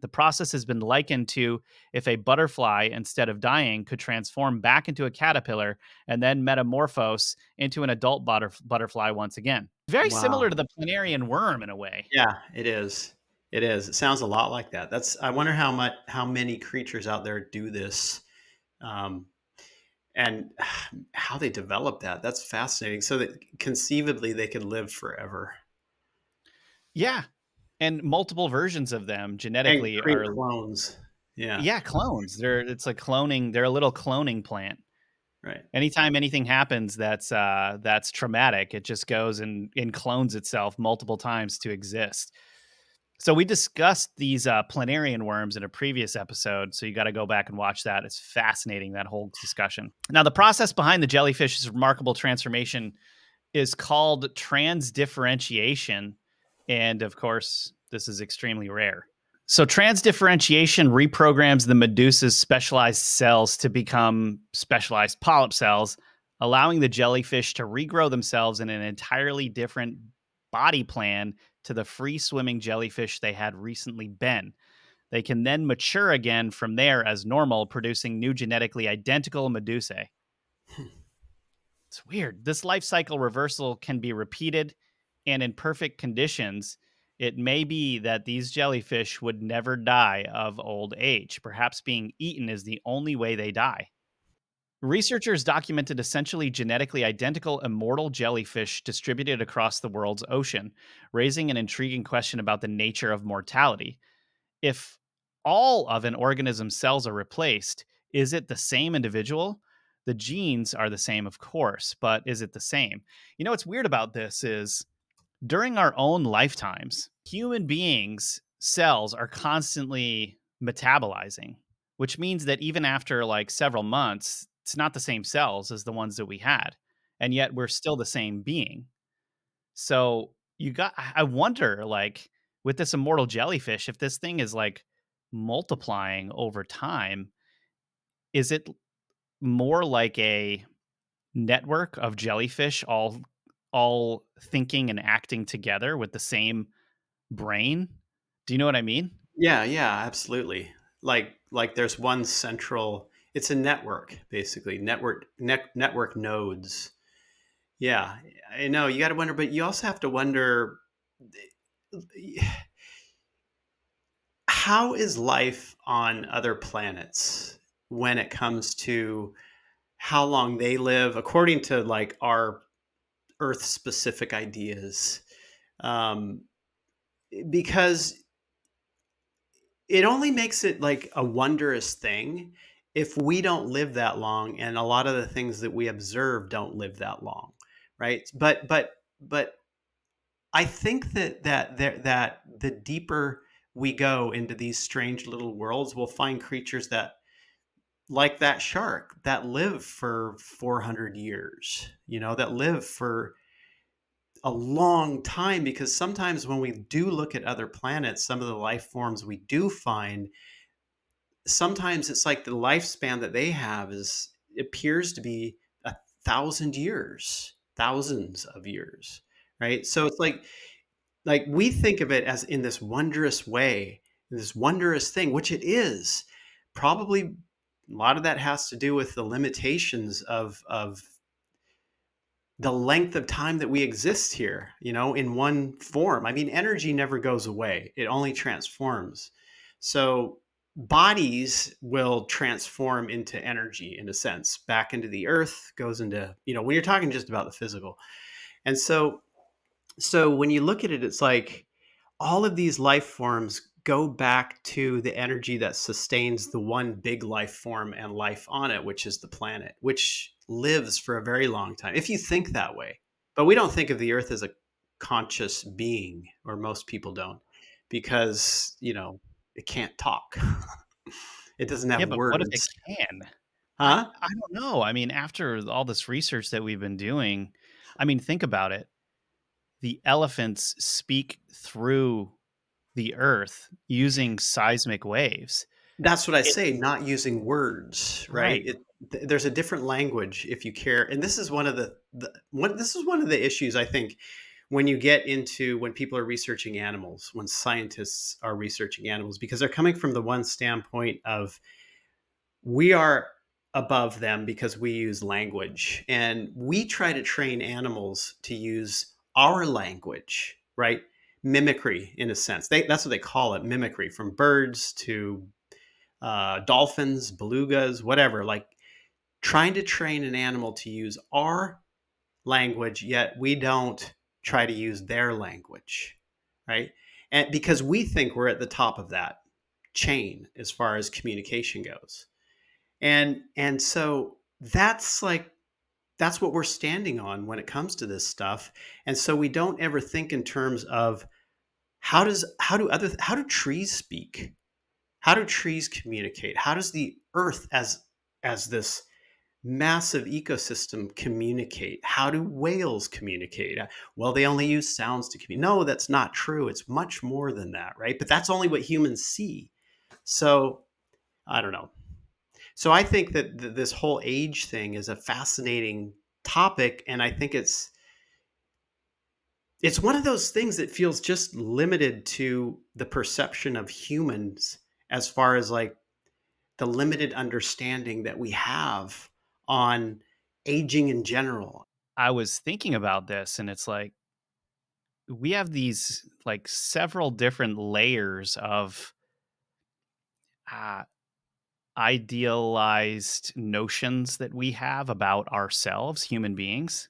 The process has been likened to if a butterfly, instead of dying, could transform back into a caterpillar and then metamorphose into an adult butter- butterfly once again. Very similar to the planarian worm in a way. Yeah, it is. It is. It sounds a lot like that. That's. I wonder how much, how many creatures out there do this, um, and how they develop that. That's fascinating. So that conceivably they could live forever Yeah. And multiple versions of them genetically are clones. Yeah. yeah, clones. They're it's like cloning, they're a little cloning plant. Right. Anytime anything happens that's uh that's traumatic, it just goes and, and clones itself multiple times to exist. So we discussed these uh, planarian worms in a previous episode, so you got to go back and watch that. It's fascinating that whole discussion. Now, the process behind the jellyfish's remarkable transformation is called transdifferentiation, and of course, this is extremely rare. So, transdifferentiation reprograms the medusa's specialized cells to become specialized polyp cells, allowing the jellyfish to regrow themselves in an entirely different body plan to the free swimming jellyfish they had recently been. They can then mature again from there as normal, producing new genetically identical medusae. Hmm. it's weird. This life cycle reversal can be repeated, and in perfect conditions, it may be that these jellyfish would never die of old age. Perhaps being eaten is the only way they die. Researchers documented essentially genetically identical immortal jellyfish distributed across the world's ocean, raising an intriguing question about the nature of mortality. If all of an organism's cells are replaced, is it the same individual? The genes are the same, of course, but is it the same? You know what's weird about this is during our own lifetimes, human beings' cells are constantly metabolizing, which means that even after like several months, it's not the same cells as the ones that we had. And yet we're still the same being. So you got, I wonder, like, with this immortal jellyfish, if this thing is like multiplying over time, is it more like a network of jellyfish all all thinking and acting together with the same brain? Do you know what I mean? Yeah. Yeah. Absolutely. Like like there's one central. It's a network basically. Network net, network nodes. Yeah. I know. You got to wonder, but you also have to wonder. Eh, how is life on other planets when it comes to how long they live according to like our earth specific ideas um, because it only makes it like a wondrous thing if we don't live that long and a lot of the things that we observe don't live that long right? But but but i think that that that, that the deeper we go into these strange little worlds we'll find creatures that like that shark that live for 400 years you know that live for a long time because sometimes when we do look at other planets some of the life forms we do find sometimes it's like the lifespan that they have is appears to be a thousand years thousands of years right? So it's like like we think of it as in this wondrous way this wondrous thing which it is probably a lot of that has to do with the limitations of of the length of time that we exist here you know in one form. I mean energy never goes away. It only transforms. So bodies will transform into energy in a sense back into the earth goes into you know when you're talking just about the physical. And so so when you look at it it's like all of these life forms go back to the energy that sustains the one big life form and life on it which is the planet which lives for a very long time if you think that way but we don't think of the earth as a conscious being or most people don't because you know it can't talk. it doesn't have yeah, but words. what if it can? Huh? I, I don't know. I mean, after all this research that we've been doing, I mean, think about it. The elephants speak through the earth using seismic waves. That's what I say, not using words, right? Right. It, th- there's a different language if you care. And this is one of the, the one, this is one of the issues I think when you get into when people are researching animals, when scientists are researching animals, because they're coming from the one standpoint of we are above them because we use language and we try to train animals to use our language, right? Mimicry, in a sense. They, that's what they call it mimicry from birds to uh, dolphins, belugas, whatever. Like trying to train an animal to use our language, yet we don't try to use their language, right? And because we think we're at the top of that chain as far as communication goes. And and so that's like that's what we're standing on when it comes to this stuff. And so we don't ever think in terms of how does how do other how do trees speak? How do trees communicate? How does the earth as as this massive ecosystem communicate? How do whales communicate? Uh, well, they only use sounds to communicate. No, that's not true. It's much more than that, right? But that's only what humans see. So I don't know. So I think that th- this whole age thing is a fascinating topic, and I think it's it's one of those things that feels just limited to the perception of humans as far as like the limited understanding that we have on aging in general. I was thinking about this and it's like we have these like several different layers of uh, idealized notions that we have about ourselves, human beings.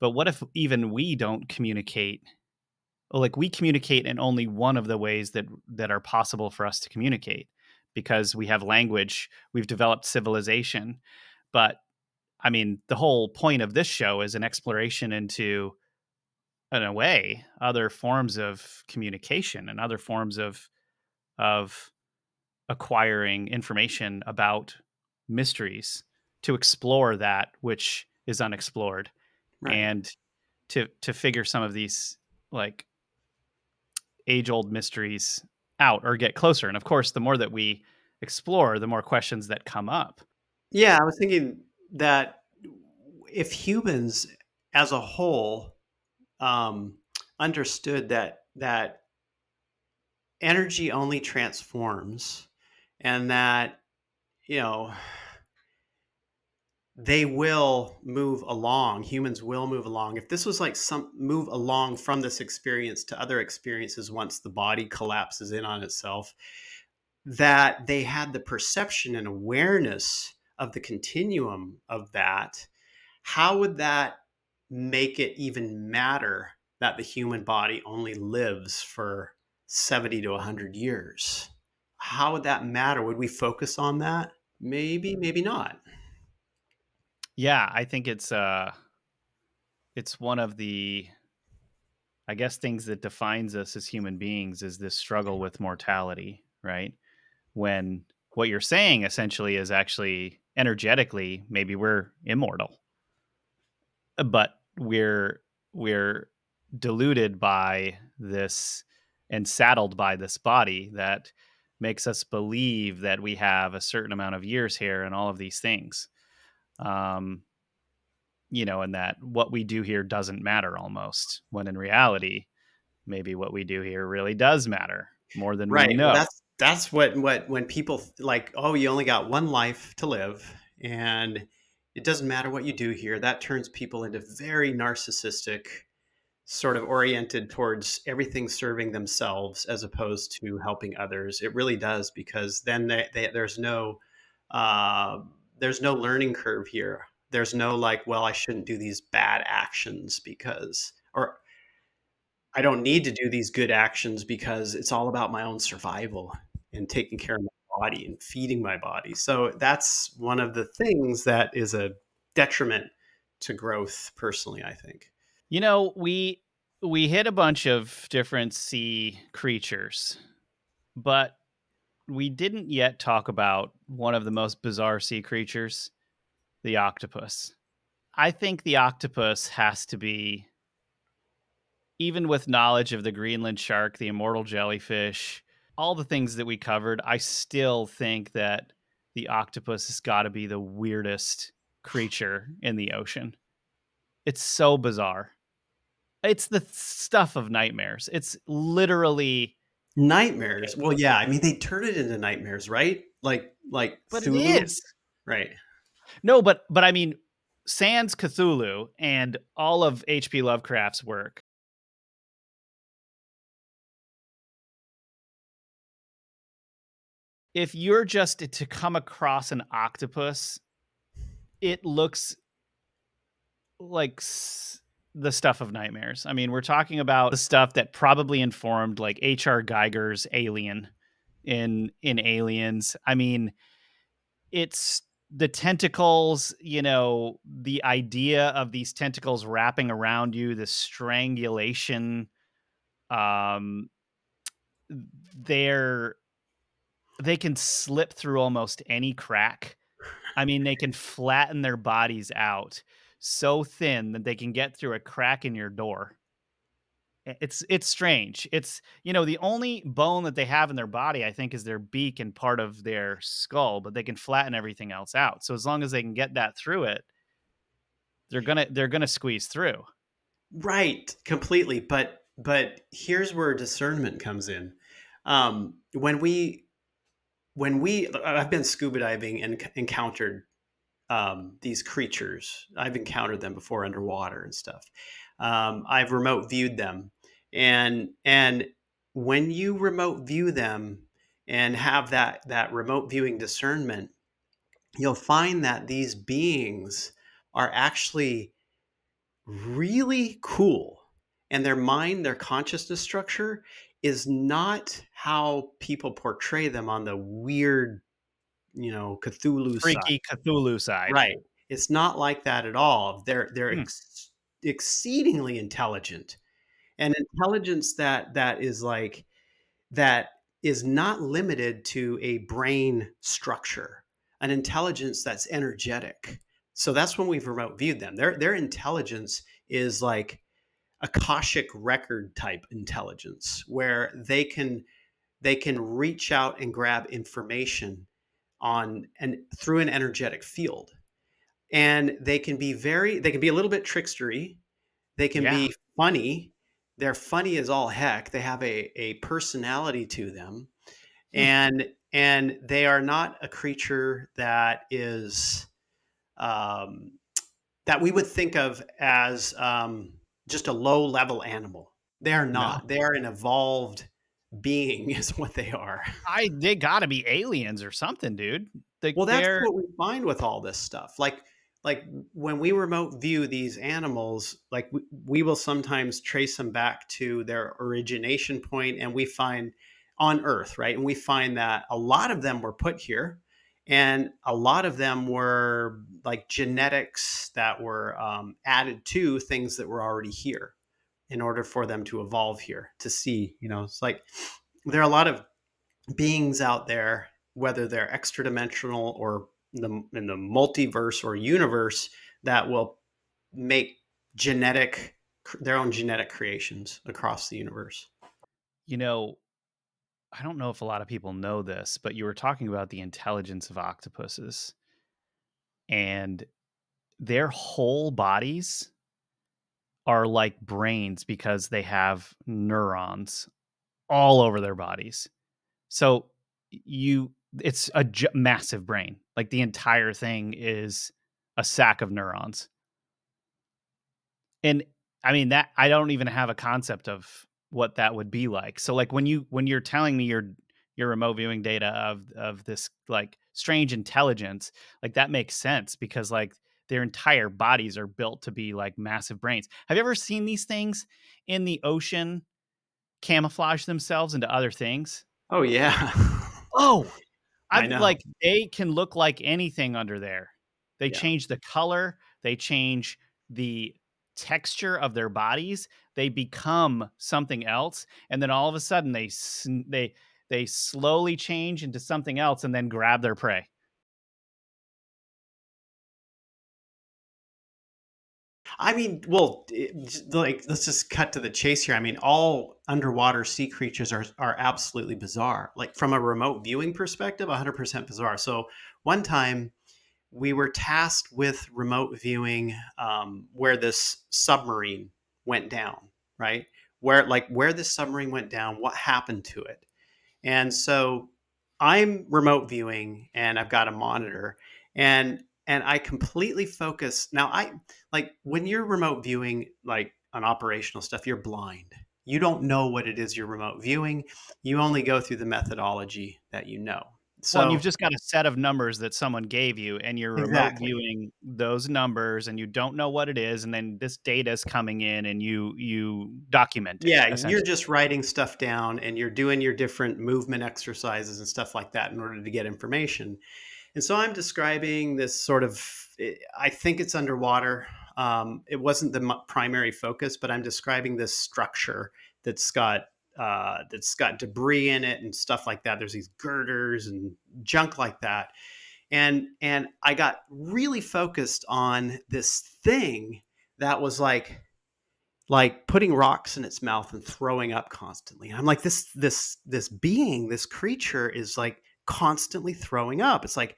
But what if even we don't communicate? Like we communicate in only one of the ways that that are possible for us to communicate because we have language, we've developed civilization. But I mean, the whole point of this show is an exploration into, in a way, other forms of communication and other forms of of acquiring information about mysteries to explore that which is unexplored Right. and to to figure some of these like age old mysteries out or get closer and of course the more that we explore the more questions that come up Yeah, I was thinking that if humans as a whole um, understood that that energy only transforms and that you know they will move along humans will move along. If this was like some move along from this experience to other experiences once the body collapses in on itself that they had the perception and awareness of the continuum of that how would that make it even matter that the human body only lives for 70 to 100 years how would that matter would we focus on that Maybe, maybe not. Yeah, I think it's uh it's one of the I guess things that defines us as human beings is this struggle with mortality, right? When what you're saying essentially is actually energetically maybe we're immortal. But we're we're deluded by this and saddled by this body that makes us believe that we have a certain amount of years here and all of these things. Um, you know, and that what we do here doesn't matter almost, when in reality, maybe what we do here really does matter more than we Right. Well, that's that's what what when people like, oh, you only got one life to live, and it doesn't matter what you do here. That turns people into very narcissistic, sort of oriented towards everything serving themselves as opposed to helping others. It really does because then they, they, there's no uh, there's no learning curve here. There's no like, well, I shouldn't do these bad actions because, or I don't need to do these good actions because it's all about my own survival and taking care of my body and feeding my body. So that's one of the things that is a detriment to growth personally, I think. You know, we we hit a bunch of different sea creatures, but we didn't yet talk about one of the most bizarre sea creatures, the octopus. I think the octopus has to be even with knowledge of the Greenland shark, the immortal jellyfish, all the things that we covered, I still think that the octopus has got to be the weirdest creature in the ocean. It's so bizarre. It's the stuff of nightmares. It's literally nightmares. Well, yeah, I mean they turn it into nightmares, right? Like like but Cthulhu? it is. Right. No, but but I mean Sans Cthulhu and all of H.P. Lovecraft's work if you're just to come across an octopus, it looks like the stuff of nightmares. I mean, we're talking about the stuff that probably informed like H.R. Giger's Alien in in Aliens. I mean, it's the tentacles, you know, the idea of these tentacles wrapping around you, the strangulation um they're they can slip through almost any crack. I mean, they can flatten their bodies out so thin that they can get through a crack in your door. It's it's strange. It's you know the only bone that they have in their body, I think, is their beak and part of their skull, but they can flatten everything else out. So as long as they can get that through it, they're gonna they're gonna squeeze through. Right, completely. But but here's where discernment comes in. Um, when we when we I've been scuba diving and encountered um, these creatures. I've encountered them before underwater and stuff. Um, I've remote viewed them, and and when you remote view them and have that that remote viewing discernment, you'll find that these beings are actually really cool, and their mind, their consciousness structure is not how people portray them on the weird you know Cthulhu freaky side. Cthulhu side. Right. It's not like that at all. They're they're hmm. ex- exceedingly intelligent, and intelligence that that is like that is not limited to a brain structure. An intelligence that's energetic. So that's when we've remote viewed them. Their their intelligence is like a akashic record type intelligence where they can they can reach out and grab information on and through an energetic field. And they can be very they can be a little bit trickstery. They can yeah. be funny. They're funny as all heck. They have a, a personality to them. Hmm. and and they are not a creature that is um, that we would think of as um, just a low level animal. They are not. No. they are an evolved being is what they are. I they got to be aliens or something, dude. They, well, that's what we find with all this stuff. Like like when we remote view these animals, like we, we will sometimes trace them back to their origination point and we find on earth, right? And we find that a lot of them were put here and a lot of them were like genetics that were um, added to things that were already here in order for them to evolve here to see you know it's like there are a lot of beings out there whether they're extra dimensional or the, in the multiverse or universe that will make genetic their own genetic creations across the universe. You know, I don't know if a lot of people know this, but you were talking about the intelligence of octopuses and their whole bodies are like brains because they have neurons all over their bodies. So you it's a j- massive brain. Like the entire thing is a sack of neurons. And I mean that I don't even have a concept of what that would be like. So like when you when you're telling me your your remote viewing data of of this like strange intelligence, like that makes sense because like their entire bodies are built to be like massive brains. Have you ever seen these things in the ocean camouflage themselves into other things? oh yeah Oh, i know like they can look like anything under there. They yeah change the color, they change the texture of their bodies, they become something else, and then all of a sudden they they they slowly change into something else and then grab their prey. I mean, well, it, like let's just cut to the chase here. I mean, all underwater sea creatures are are absolutely bizarre. Like from a remote viewing perspective, 100% bizarre. So one time we were tasked with remote viewing um, where this submarine went down, right? Where like where this submarine went down, what happened to it, and so I'm remote viewing and I've got a monitor and and I completely focus. Now I like when you're remote viewing like on operational stuff, you're blind. You don't know what it is you're remote viewing. You only go through the methodology that you know. Well, and you've just got a set of numbers that someone gave you, and you're remote exactly. viewing those numbers, and you don't know what it is, and then this data is coming in, and you you document it Yeah, you're just writing stuff down and you're doing your different movement exercises and stuff like that in order to get information. And so I'm describing this sort of, eh, I think it's underwater. Um, it wasn't the primary focus, but I'm describing this structure that's got uh, that's got debris in it and stuff like that. There's these girders and junk like that, and and I got really focused on this thing that was like like putting rocks in its mouth and throwing up constantly. And I'm like, this this this being, this creature is like constantly throwing up. It's like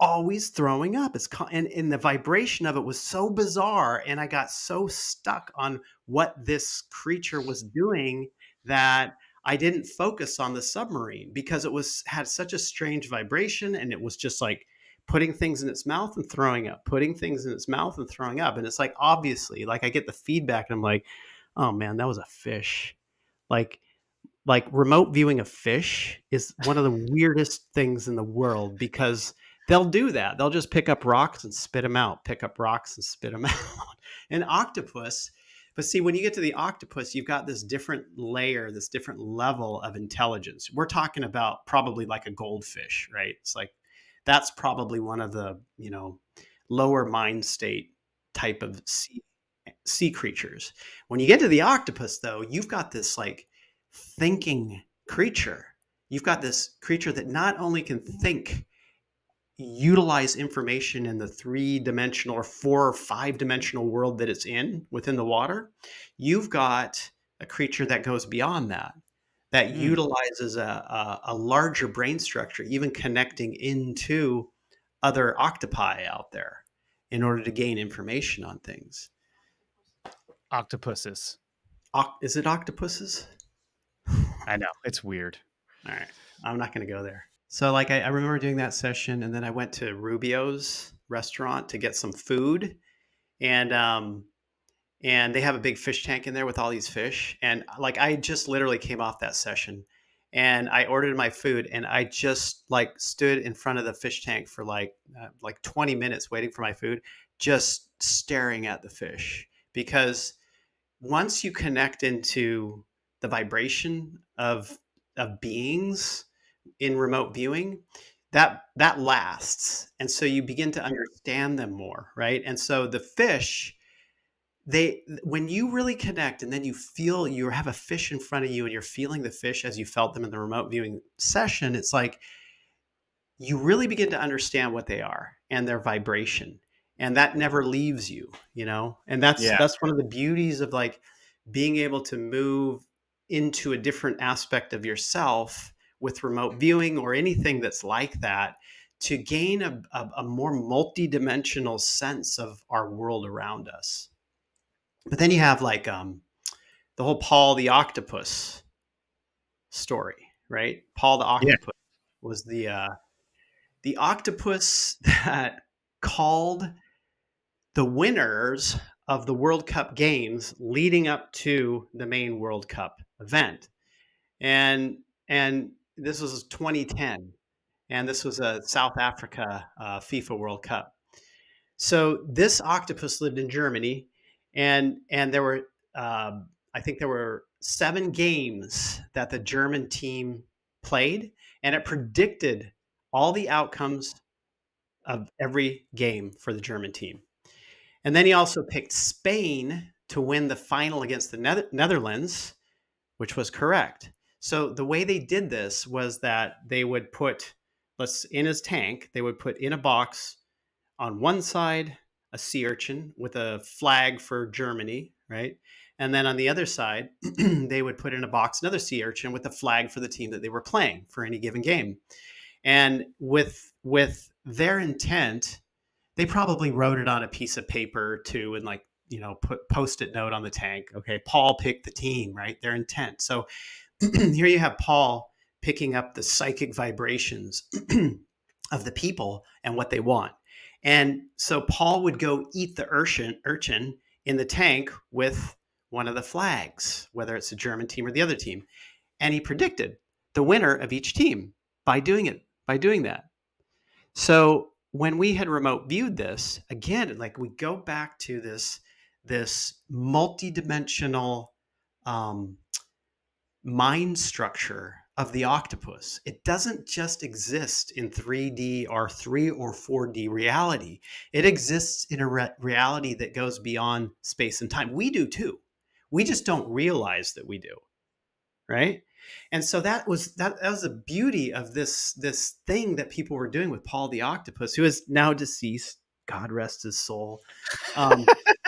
always throwing up. It's co- and, and the vibration of it was so bizarre, and I got so stuck on what this creature was doing that I didn't focus on the submarine because it was had such a strange vibration, and it was just like putting things in its mouth and throwing up, putting things in its mouth and throwing up, and it's like obviously, like I get the feedback, and I'm like, oh man, that was a fish. Like like remote viewing a fish is one of the weirdest things in the world because they'll do that. They'll just pick up rocks and spit them out, pick up rocks and spit them out. An octopus, but see, when you get to the octopus, you've got this different layer, this different level of intelligence. We're talking about probably like a goldfish, right? It's like that's probably one of the, you know, lower mind state type of sea, sea creatures. When you get to the octopus, though, you've got this like thinking creature. You've got this creature that not only can think, utilize information in the three dimensional or four or five dimensional world that it's in within the water, you've got a creature that goes beyond that, that Mm. utilizes a, a, a larger brain structure, even connecting into other octopi out there in order to gain information on things. Octopuses. Oc- is it octopuses? I know it's weird. All right. I'm not going to go there. So, like, I, I remember doing that session, and then I went to Rubio's restaurant to get some food, and um, and they have a big fish tank in there with all these fish, and like, I just literally came off that session, and I ordered my food, and I just like stood in front of the fish tank for like uh, like 20 minutes waiting for my food, just staring at the fish because once you connect into the vibration of of beings in remote viewing that that lasts. And so you begin to understand them more right? And so the fish they when you really connect and then you feel you have a fish in front of you and you're feeling the fish as you felt them in the remote viewing session it's like you really begin to understand what they are and their vibration. And that never leaves you you know? And that's Yeah. that's one of the beauties of like being able to move into a different aspect of yourself with remote viewing or anything that's like that to gain a, a, a more multi-dimensional sense of our world around us. But then you have like um, the whole paul the octopus story right? Paul the Yeah. octopus was the uh, the octopus that called the winners of the World Cup games leading up to the main World Cup event. And and this was 2010, and this was a South Africa uh, FIFA World Cup. So this octopus lived in Germany, and and there were um, I think there were seven games that the German team played, and it predicted all the outcomes of every game for the German team. And then he also picked Spain to win the final against the Nether- Netherlands, which was correct. So the way they did this was that they would put let's in his tank, they would put in a box on one side a sea urchin with a flag for Germany, right? And then on the other side, they would put in a box another sea urchin with a flag for the team that they were playing for any given game. And with with their intent, they probably wrote it on a piece of paper too, and like you know, put post-it note on the tank. Okay, Paul picked the team, right? Their intent. So here you have Paul picking up the psychic vibrations of the people and what they want. And so Paul would go eat the urchin, urchin in the tank with one of the flags, whether it's the German team or the other team. And he predicted the winner of each team by doing it, by doing that. So when we had remote viewed this, again, like we go back to this, this multidimensional um, mind structure of the octopus. It doesn't just exist in 3D or 3 or 4D reality. It exists in a re- reality that goes beyond space and time. We do too. We just don't realize that we do. Right? And so that was that, that was the beauty of this this thing that people were doing with Paul the octopus who is now deceased. God rest his soul. Um,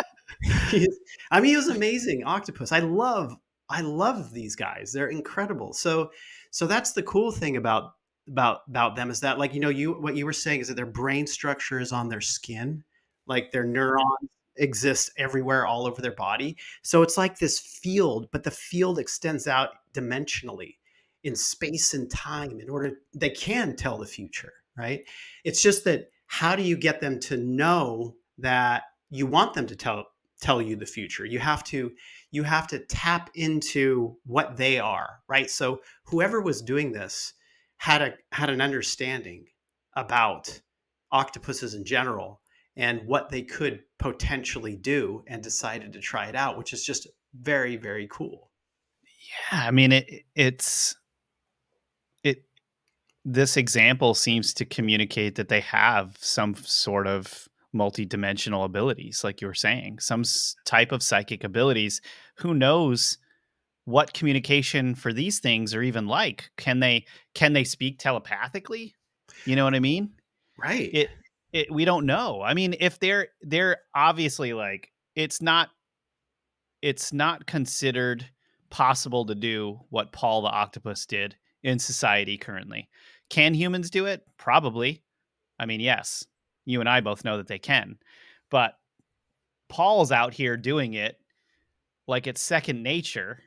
he's- I mean, he was amazing octopus. I love I love these guys. They're incredible. So so that's the cool thing about about about them is that like you know you what you were saying is that their brain structure is on their skin, like their mm-hmm. neurons exist everywhere all over their body. So it's like this field, but the field extends out dimensionally in space and time in order they can tell the future, right? It's just that how do you get them to know that you want them to tell tell you the future? You have to you have to tap into what they are, right? So whoever was doing this had a had an understanding about octopuses in general and what they could potentially do and decided to try it out, which is just very very cool. Yeah, I mean it it's it this example seems to communicate that they have some sort of multi-dimensional abilities like you were saying some s- type of psychic abilities. Who knows what communication for these things are even like? Can they can they speak telepathically? You know what i mean? Right. it it we don't know. I mean if they're they're obviously like it's not it's not considered possible to do what paul the octopus did in society currently. Can humans do it? Probably. I mean yes you and i both know that they can but paul's out here doing it like it's second nature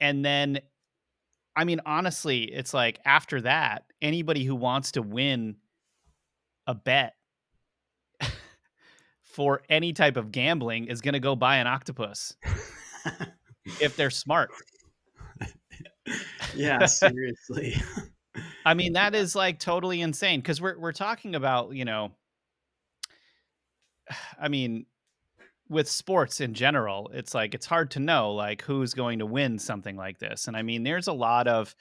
and then i mean honestly it's like after that anybody who wants to win a bet for any type of gambling is going to go buy an octopus if they're smart. yeah, seriously. I mean, that is like totally insane because we're we're talking about you know, I mean, with sports in general, it's like it's hard to know like who's going to win something like this, and I mean, there's a lot of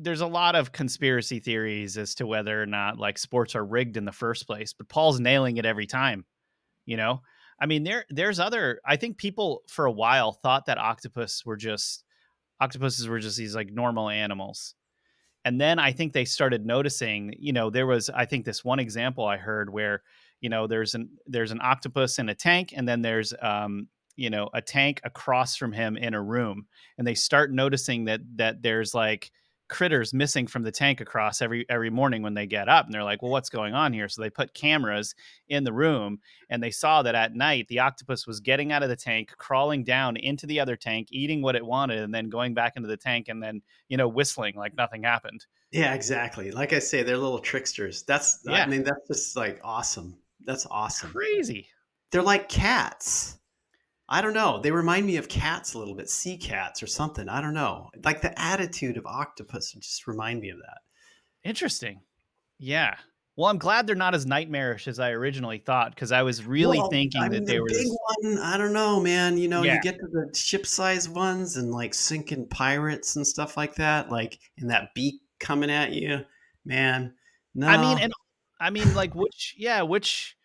there's a lot of conspiracy theories as to whether or not like sports are rigged in the first place, but Paul's nailing it every time. You know, I mean, there there's other. I think people for a while thought that octopus were just octopuses were just these like normal animals, and then I think they started noticing. You know, there was I think this one example I heard where you know there's an there's an octopus in a tank, and then there's um you know a tank across from him in a room, and they start noticing that that there's like critters missing from the tank across every every morning when they get up and they're like well what's going on here? So they put cameras in the room and they saw that at night the octopus was getting out of the tank crawling down into the other tank eating what it wanted and then going back into the tank and then you know whistling like nothing happened. Yeah exactly. Like i say they're little tricksters. That's yeah. i mean that's just like awesome that's awesome crazy they're like cats I don't know. They remind me of cats a little bit, sea cats or something. I don't know. Like the attitude of octopus just remind me of that. Interesting. Yeah. Well, I'm glad they're not as nightmarish as I originally thought because I was really well, thinking I mean, that they the were big this... one. I don't know, man. You know, yeah. you get to the ship-sized ones and like sinking pirates and stuff like that, like in that beak coming at you, man. No, I mean, and I mean, like which, yeah, which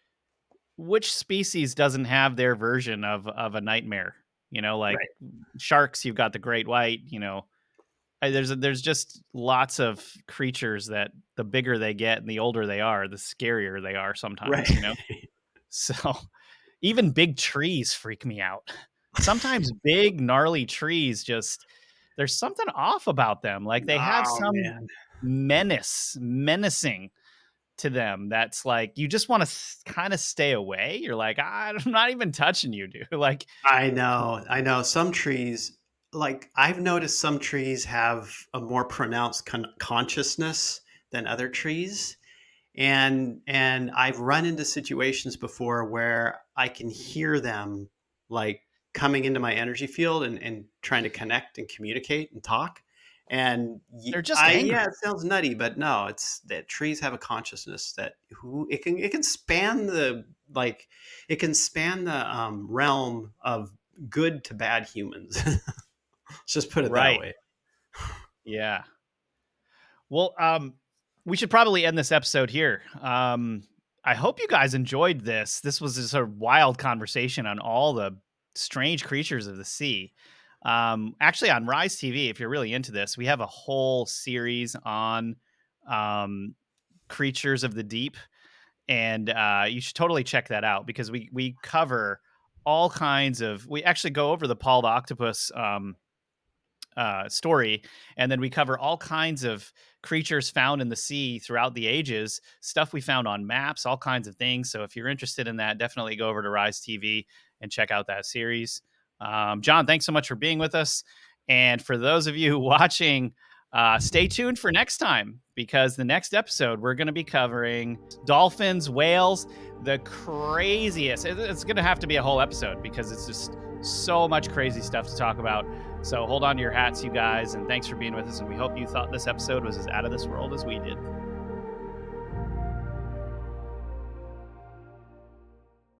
which species doesn't have their version of of a nightmare? You know, like right. sharks, you've got the great white. You know, there's there's just lots of creatures that the bigger they get and the older they are, the scarier they are sometimes. Right. You know, so even big trees freak me out. Sometimes big gnarly trees just there's something off about them. Like they have oh, some man. menace, menacing to them that's like you just want to s- kind of stay away? You're like ah, i'm not even touching you dude. Like i know i know some trees like i've noticed some trees have a more pronounced con- consciousness than other trees and and i've run into situations before where i can hear them like coming into my energy field and, and trying to connect and communicate and talk and they're just I, yeah it sounds nutty but no it's that trees have a consciousness that who it can it can span the like it can span the um, realm of good to bad humans. Let's just put it right. that way. Yeah. Well um we should probably end this episode here. Um i hope you guys enjoyed this. This was just a wild conversation on all the strange creatures of the sea um, actually, on Rise TV, if you're really into this, we have a whole series on um, creatures of the deep, and uh, you should totally check that out because we we cover all kinds of. We actually go over the Paul the Octopus um, uh, story, and then we cover all kinds of creatures found in the sea throughout the ages, stuff we found on maps, all kinds of things. So if you're interested in that, definitely go over to Rise TV and check out that series. Um, John, thanks so much for being with us. And for those of you watching, uh, stay tuned for next time because the next episode we're going to be covering dolphins, whales, the craziest. It's going to have to be a whole episode because it's just so much crazy stuff to talk about. So hold on to your hats, you guys, and thanks for being with us. And we hope you thought this episode was as out of this world as we did.